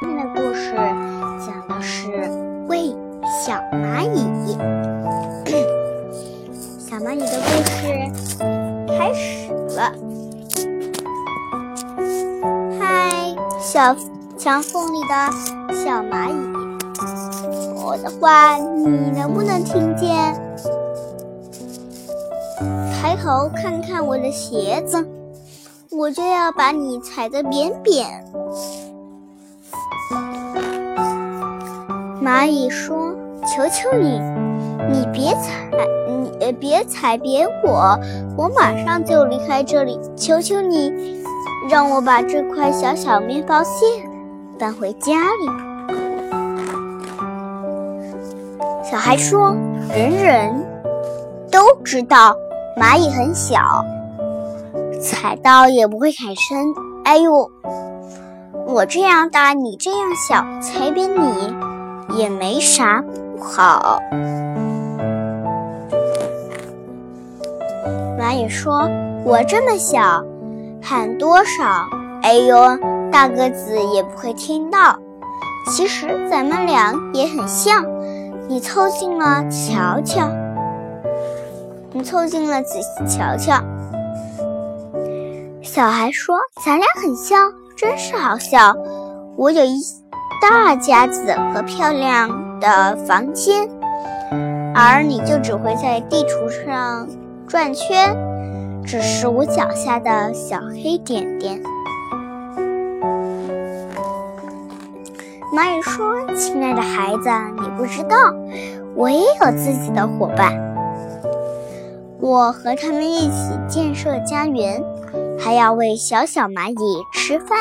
今天的故事讲的是喂小蚂蚁。小蚂蚁的故事开始了。嗨，小墙缝里的小蚂蚁，我的话你能不能听见？抬头看看我的鞋子，我就要把你踩得扁扁。蚂蚁说：“求求你，你别踩，你别踩扁我，我马上就离开这里。求求你，让我把这块小小面包屑搬回家里。”小孩说：“人人都知道。”蚂蚁很小，踩到也不会砍身。哎呦，我这样大，你这样小，踩扁你也没啥不好。蚂蚁说：“我这么小，喊多少？哎呦，大个子也不会听到。其实咱们俩也很像，你凑近了瞧瞧。”你凑近了，仔细瞧瞧。小孩说：“咱俩很像，真是好笑。我有一大家子和漂亮的房间，而你就只会在地图上转圈，只是我脚下的小黑点点。”蚂蚁说：“亲爱的孩子，你不知道，我也有自己的伙伴。”我和他们一起建设家园，还要喂小小蚂蚁吃饭。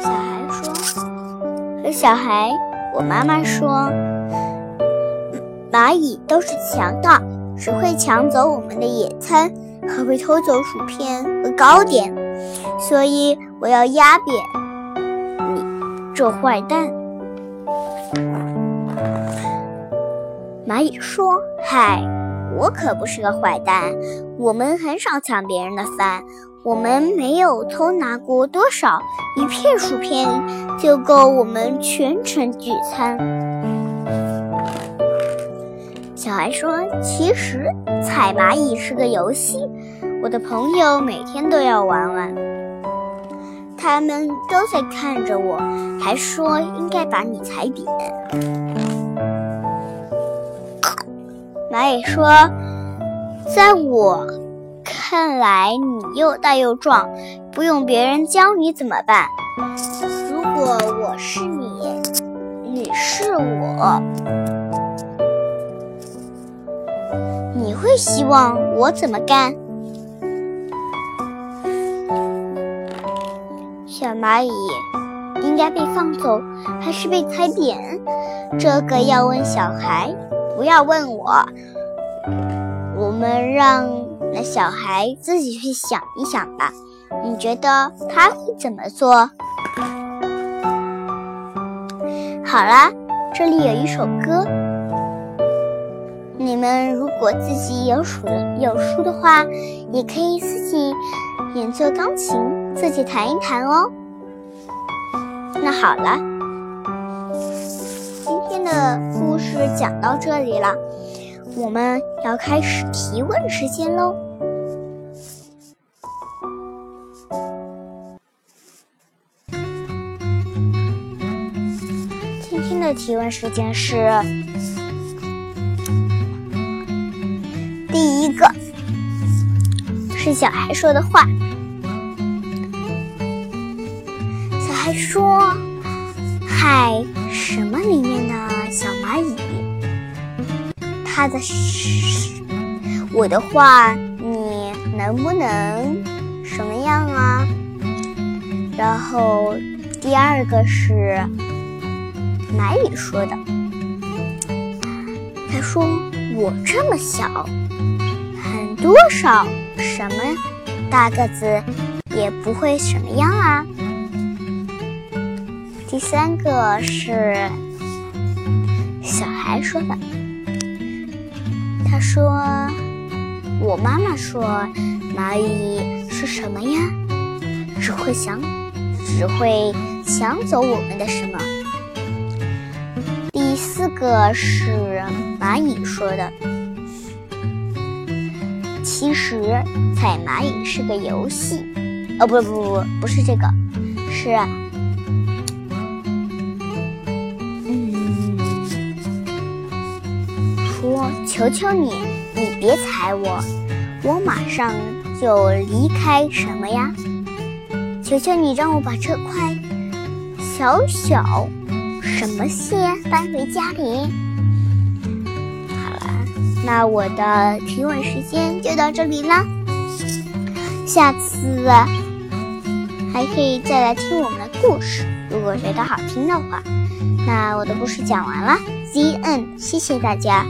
小孩说：“小孩，我妈妈说，蚂蚁都是强盗，只会抢走我们的野餐，还会偷走薯片和糕点，所以我要压扁你这坏蛋。”蚂蚁说：“嗨，我可不是个坏蛋。我们很少抢别人的饭，我们没有偷拿过多少，一片薯片就够我们全城聚餐。”小孩说：“其实踩蚂蚁是个游戏，我的朋友每天都要玩玩。他们都在看着我，还说应该把你踩扁。”蚂蚁说：“在我看来，你又大又壮，不用别人教你怎么办？如果我是你，你是我，你会希望我怎么干？”小蚂蚁应该被放走，还是被踩扁？这个要问小孩。不要问我，我们让那小孩自己去想一想吧。你觉得他会怎么做？好啦，这里有一首歌，你们如果自己有数有书的话，也可以自己演奏钢琴，自己弹一弹哦。那好了。的故事讲到这里了，我们要开始提问时间喽。今天的提问时间是第一个，是小孩说的话。小孩说：“嗨，什么里面的？”小蚂蚁，他的我的话，你能不能什么样啊？然后第二个是蚂蚁说的，他说我这么小，很多少什么大个子也不会什么样啊。第三个是。小孩说的：“他说，我妈妈说，蚂蚁是什么呀？只会想，只会抢走我们的什么？第四个是蚂蚁说的。其实踩蚂蚁是个游戏，哦，不不不不，不是这个，是，求求你，你别踩我，我马上就离开什么呀？求求你让我把这块小小什么蟹搬回家里。好了那我的提问时间就到这里啦，下次还可以再来听我们的故事。如果觉得好听的话，那我的故事讲完了，Z N，谢谢大家。